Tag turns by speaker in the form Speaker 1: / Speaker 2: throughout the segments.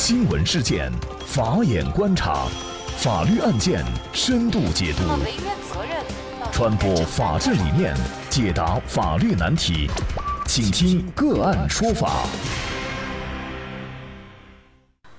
Speaker 1: 新闻事件，法眼观察，法律案件深度解读，传播法治理念，解答法律难题，请听个案说法。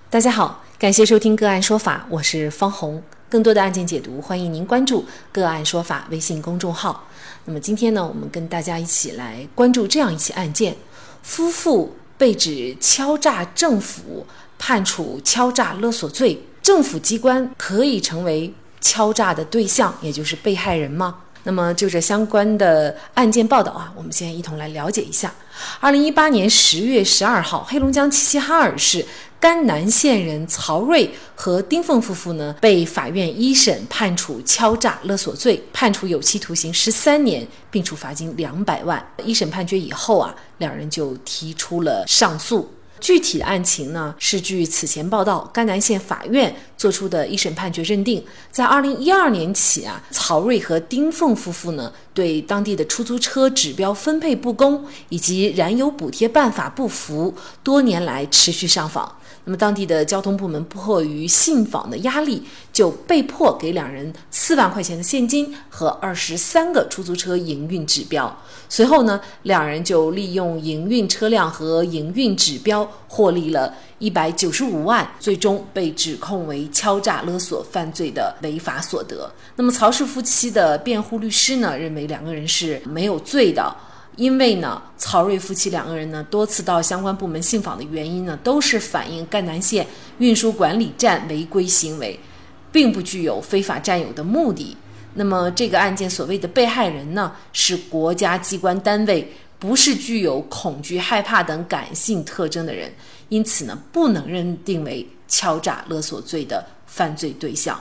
Speaker 2: 大家好，感谢收听个案说法，我是方红。更多的案件解读，欢迎您关注个案说法微信公众号。那么今天呢，我们跟大家一起来关注这样一起案件：夫妇被指敲诈政府。判处敲诈勒索罪，政府机关可以成为敲诈的对象，也就是被害人吗？那么就这相关的案件报道啊，我们先一同来了解一下。二零一八年十月十二号，黑龙江齐齐哈尔市甘南县人曹瑞和丁凤夫妇呢，被法院一审判处敲诈勒索罪，判处有期徒刑十三年，并处罚金两百万。一审判决以后啊，两人就提出了上诉。具体案情呢，是据此前报道，甘南县法院作出的一审判决认定，在二零一二年起啊，曹瑞和丁凤夫妇呢，对当地的出租车指标分配不公以及燃油补贴办法不服，多年来持续上访。那么，当地的交通部门迫于信访的压力，就被迫给两人四万块钱的现金和二十三个出租车营运指标。随后呢，两人就利用营运车辆和营运指标获利了一百九十五万，最终被指控为敲诈勒索犯罪的违法所得。那么，曹氏夫妻的辩护律师呢，认为两个人是没有罪的。因为呢，曹瑞夫妻两个人呢多次到相关部门信访的原因呢，都是反映赣南县运输管理站违规行为，并不具有非法占有的目的。那么这个案件所谓的被害人呢，是国家机关单位，不是具有恐惧、害怕等感性特征的人，因此呢，不能认定为敲诈勒索罪的犯罪对象。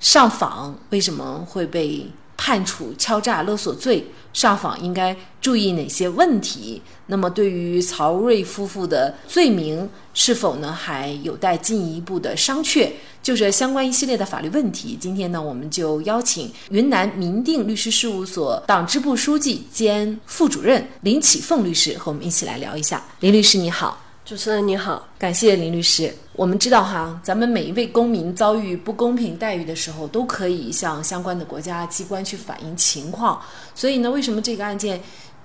Speaker 2: 上访为什么会被？判处敲诈勒索罪，上访应该注意哪些问题？那么对于曹瑞夫妇的罪名，是否呢还有待进一步的商榷？就这相关一系列的法律问题，今天呢我们就邀请云南民定律师事务所党支部书记兼副主任林启凤律师和我们一起来聊一下。林律师你好。
Speaker 3: 主持人你好，
Speaker 2: 感谢林律师。我们知道哈，咱们每一位公民遭遇不公平待遇的时候，都可以向相关的国家机关去反映情况。所以呢，为什么这个案件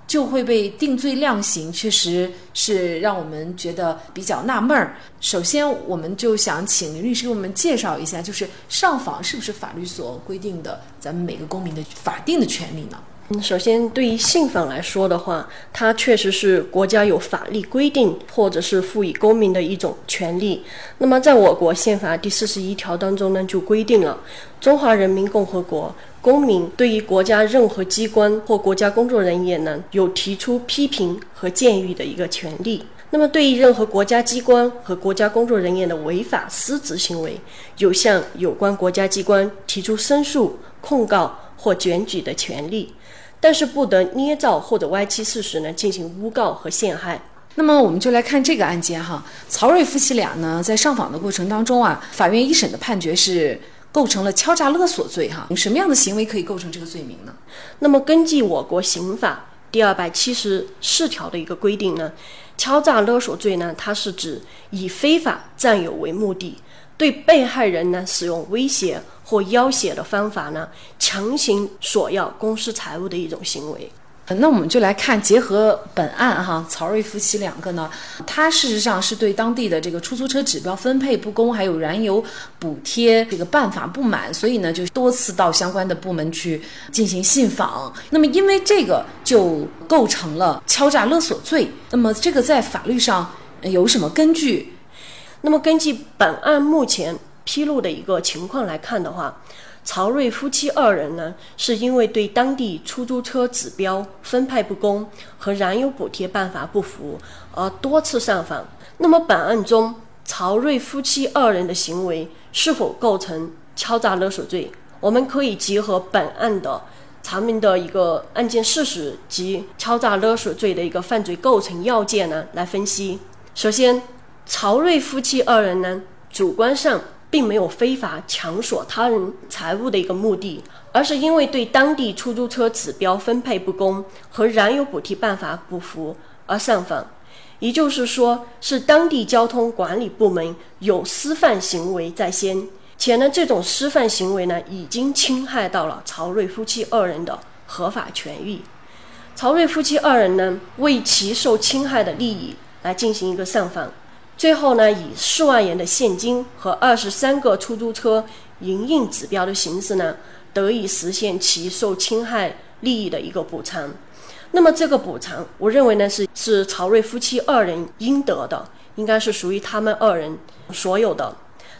Speaker 2: 就会被定罪量刑，确实是让我们觉得比较纳闷儿。首先，我们就想请林律师给我们介绍一下，就是上访是不是法律所规定的咱们每个公民的法定的权利呢？
Speaker 3: 首先，对于信访来说的话，它确实是国家有法律规定或者是赋予公民的一种权利。那么，在我国宪法第四十一条当中呢，就规定了中华人民共和国公民对于国家任何机关或国家工作人员呢，有提出批评和建议的一个权利。那么，对于任何国家机关和国家工作人员的违法失职行为，有向有关国家机关提出申诉、控告或检举的权利。但是不得捏造或者歪曲事实呢，进行诬告和陷害。
Speaker 2: 那么我们就来看这个案件哈，曹瑞夫妻俩呢，在上访的过程当中啊，法院一审的判决是构成了敲诈勒索罪哈。什么样的行为可以构成这个罪名呢？
Speaker 3: 那么根据我国刑法第二百七十四条的一个规定呢，敲诈勒索罪呢，它是指以非法占有为目的。对被害人呢，使用威胁或要挟的方法呢，强行索要公私财物的一种行为。
Speaker 2: 那我们就来看，结合本案哈，曹瑞夫妻两个呢，他事实上是对当地的这个出租车指标分配不公，还有燃油补贴这个办法不满，所以呢，就多次到相关的部门去进行信访。那么因为这个就构成了敲诈勒索罪。那么这个在法律上有什么根据？
Speaker 3: 那么，根据本案目前披露的一个情况来看的话，曹瑞夫妻二人呢，是因为对当地出租车指标分配不公和燃油补贴办法不服而多次上访。那么，本案中曹瑞夫妻二人的行为是否构成敲诈勒索罪？我们可以结合本案的查明的一个案件事实及敲诈勒索罪的一个犯罪构成要件呢来分析。首先。曹瑞夫妻二人呢，主观上并没有非法强索他人财物的一个目的，而是因为对当地出租车指标分配不公和燃油补贴办法不服而上访。也就是说是当地交通管理部门有私犯行为在先，且呢这种私犯行为呢已经侵害到了曹瑞夫妻二人的合法权益。曹瑞夫妻二人呢为其受侵害的利益来进行一个上访，最后呢以四万元的现金和二十三个出租车营运指标的形式呢得以实现其受侵害利益的一个补偿。那么这个补偿，我认为呢是是曹瑞夫妻二人应得的，应该是属于他们二人所有的。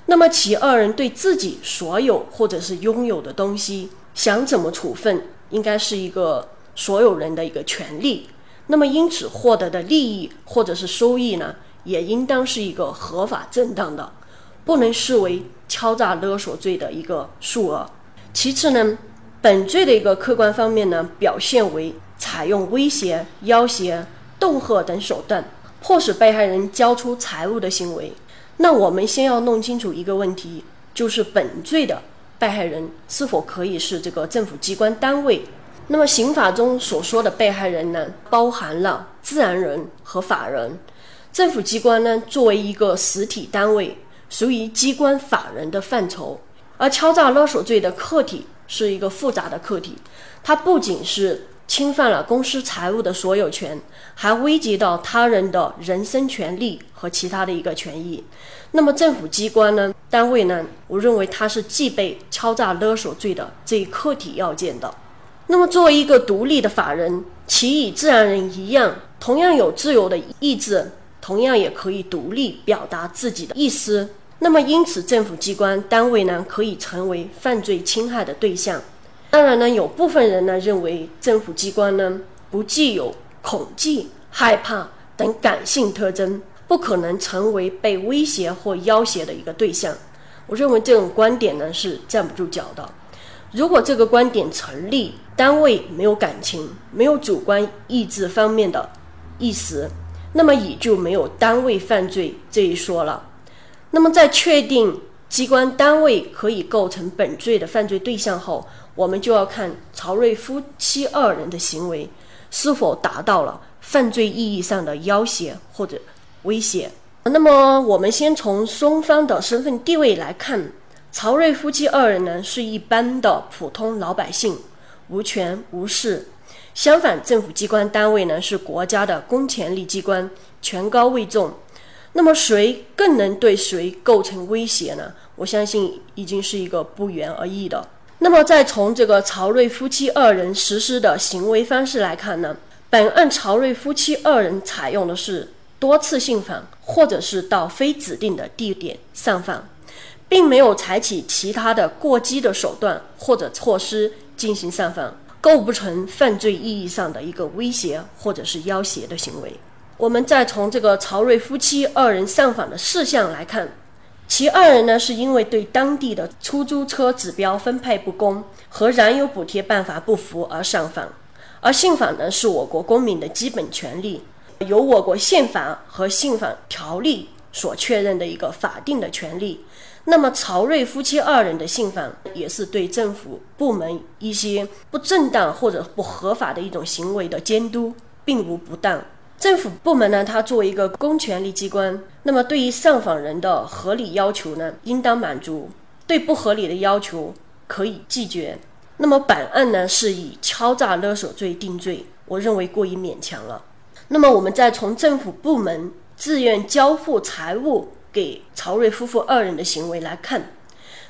Speaker 3: 那么其二人对自己所有或者是拥有的东西，想怎么处分，应该是一个所有人的一个权利。那么因此获得的利益或者是收益呢，也应当是一个合法正当的，不能视为敲诈勒索罪的一个数额。其次呢，本罪的一个客观方面呢，表现为。采用威胁、要挟、恫吓等手段，迫使被害人交出财物的行为。那我们先要弄清楚一个问题，就是本罪的被害人是否可以是这个政府机关单位？那么刑法中所说的被害人呢，包含了自然人和法人。政府机关呢，作为一个实体单位，属于机关法人的范畴。而敲诈勒索罪的客体是一个复杂的客体，它不仅是。侵犯了公司财物的所有权，还危及到他人的人身权利和其他的一个权益。那么政府机关呢？单位呢？我认为它是具备敲诈勒索罪的这一客体要件的。那么作为一个独立的法人，其与自然人一样，同样有自由的意志，同样也可以独立表达自己的意思。那么因此，政府机关单位呢，可以成为犯罪侵害的对象。当然呢，有部分人呢认为政府机关呢不具有恐惧、害怕等感性特征，不可能成为被威胁或要挟的一个对象。我认为这种观点呢是站不住脚的。如果这个观点成立，单位没有感情、没有主观意志方面的意思，那么也就没有单位犯罪这一说了。那么在确定机关单位可以构成本罪的犯罪对象后，我们就要看曹瑞夫妻二人的行为是否达到了犯罪意义上的要挟或者威胁。那么，我们先从双方的身份地位来看，曹瑞夫妻二人呢是一般的普通老百姓，无权无势；相反，政府机关单位呢是国家的公权力机关，权高位重。那么，谁更能对谁构成威胁呢？我相信已经是一个不言而喻的。那么，再从这个曹瑞夫妻二人实施的行为方式来看呢，本案曹瑞夫妻二人采用的是多次信访，或者是到非指定的地点上访，并没有采取其他的过激的手段或者措施进行上访，构不成犯罪意义上的一个威胁或者是要挟的行为。我们再从这个曹瑞夫妻二人上访的事项来看。其二人呢，是因为对当地的出租车指标分配不公和燃油补贴办法不服而上访，而信访呢是我国公民的基本权利，由我国宪法和信访条例所确认的一个法定的权利。那么曹瑞夫妻二人的信访也是对政府部门一些不正当或者不合法的一种行为的监督，并无不当。政府部门呢，它作为一个公权力机关，那么对于上访人的合理要求呢，应当满足；对不合理的要求可以拒绝。那么本案呢，是以敲诈勒索罪定罪，我认为过于勉强了。那么我们再从政府部门自愿交付财物给曹瑞夫妇二人的行为来看，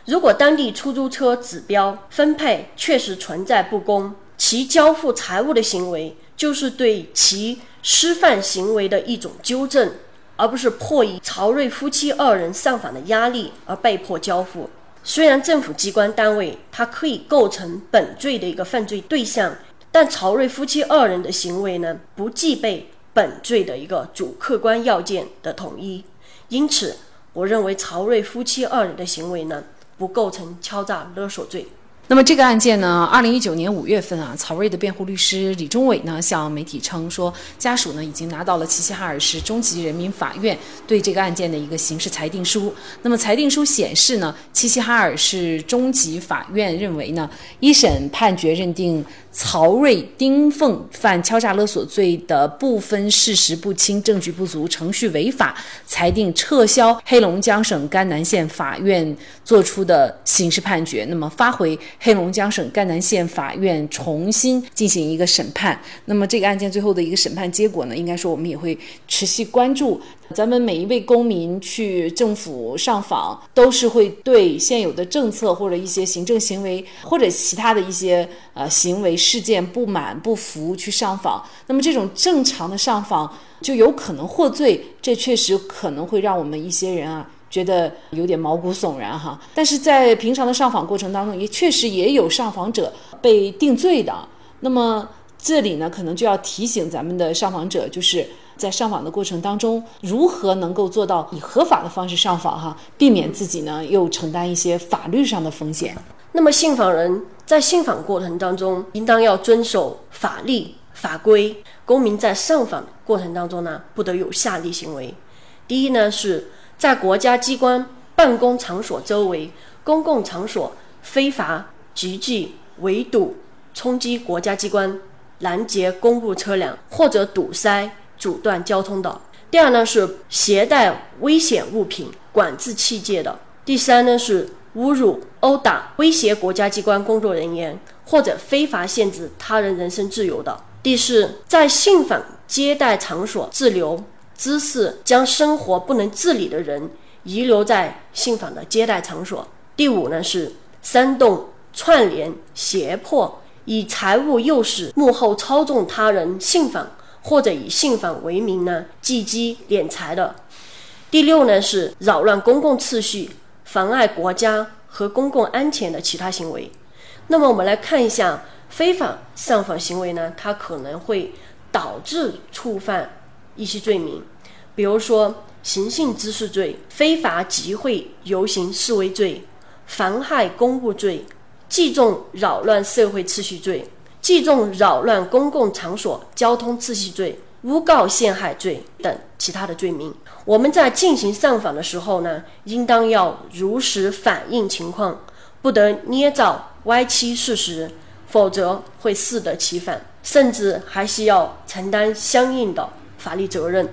Speaker 3: 如果当地出租车指标分配确实存在不公，其交付财物的行为就是对其。失范行为的一种纠正，而不是迫于曹瑞夫妻二人上访的压力而被迫交付。虽然政府机关单位它可以构成本罪的一个犯罪对象，但曹瑞夫妻二人的行为呢，不具备本罪的一个主客观要件的统一。因此，我认为曹瑞夫妻二人的行为呢，不构成敲诈勒索罪。
Speaker 2: 那么这个案件呢，二零一九年五月份啊，曹瑞的辩护律师李忠伟呢向媒体称说，家属呢已经拿到了齐齐哈尔市中级人民法院对这个案件的一个刑事裁定书。那么裁定书显示呢，齐齐哈尔市中级法院认为呢，一审判决认定曹瑞、丁凤犯敲诈勒索罪的部分事实不清、证据不足、程序违法，裁定撤销黑龙江省甘南县法院作出的刑事判决，那么发回黑龙江省甘南县法院重新进行一个审判。那么这个案件最后的一个审判结果呢，应该说我们也会持续关注。咱们每一位公民去政府上访，都是会对现有的政策或者一些行政行为或者其他的一些呃行为事件不满不服去上访。那么这种正常的上访就有可能获罪，这确实可能会让我们一些人啊觉得有点毛骨悚然哈。但是在平常的上访过程当中，也确实也有上访者被定罪的。那么这里呢，可能就要提醒咱们的上访者，就是。在上访的过程当中，如何能够做到以合法的方式上访哈，避免自己呢又承担一些法律上的风险？
Speaker 3: 那么信访人在信访过程当中，应当要遵守法律法规。公民在上访过程当中呢，不得有下列行为：第一呢，是在国家机关办公场所周围公共场所非法集聚、围堵、冲击国家机关、拦截公务车辆或者堵塞。阻断交通的。第二呢是携带危险物品、管制器械的。第三呢是侮辱、殴打、威胁国家机关工作人员或者非法限制他人人身自由的。第四，在信访接待场所滞留滋事，将生活不能自理的人遗留在信访的接待场所。第五呢是煽动、串联、胁迫，以财物诱使、幕后操纵他人信访。或者以信访为名呢，借机敛财的。第六呢是扰乱公共秩序、妨碍国家和公共安全的其他行为。那么我们来看一下非法上访行为呢，它可能会导致触犯一些罪名，比如说寻衅滋事罪、非法集会游行示威罪、妨害公务罪、聚众扰乱社会秩序罪。聚众扰乱公共场所交通秩序罪、诬告陷害罪等其他的罪名。我们在进行上访的时候呢，应当要如实反映情况，不得捏造歪曲事实，否则会适得其反，甚至还需要承担相应的法律责任。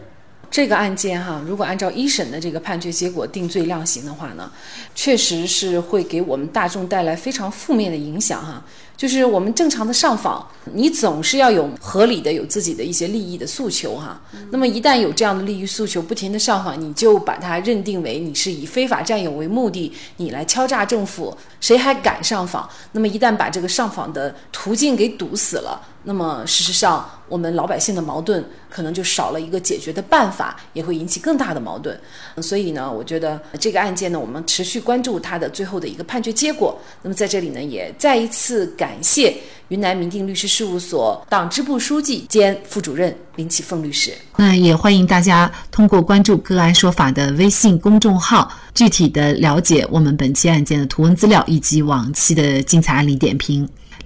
Speaker 2: 这个案件哈，如果按照一审的这个判决结果定罪量刑的话呢，确实是会给我们大众带来非常负面的影响哈。就是我们正常的上访，你总是要有合理的、有自己的一些利益的诉求哈。那么一旦有这样的利益诉求，不停的上访，你就把它认定为你是以非法占有为目的，你来敲诈政府，谁还敢上访？那么一旦把这个上访的途径给堵死了。那么，事实上，我们老百姓的矛盾可能就少了一个解决的办法，也会引起更大的矛盾。所以呢，我觉得这个案件呢，我们持续关注它的最后的一个判决结果。那么，在这里呢，也再一次感感谢云南民定律师事务所党支部书记兼副主任林启凤律师。那也欢迎大家通过关注“个案说法”的微信公众号，具体的了解我们本期案件的图文资料以及往期的精彩案例点评。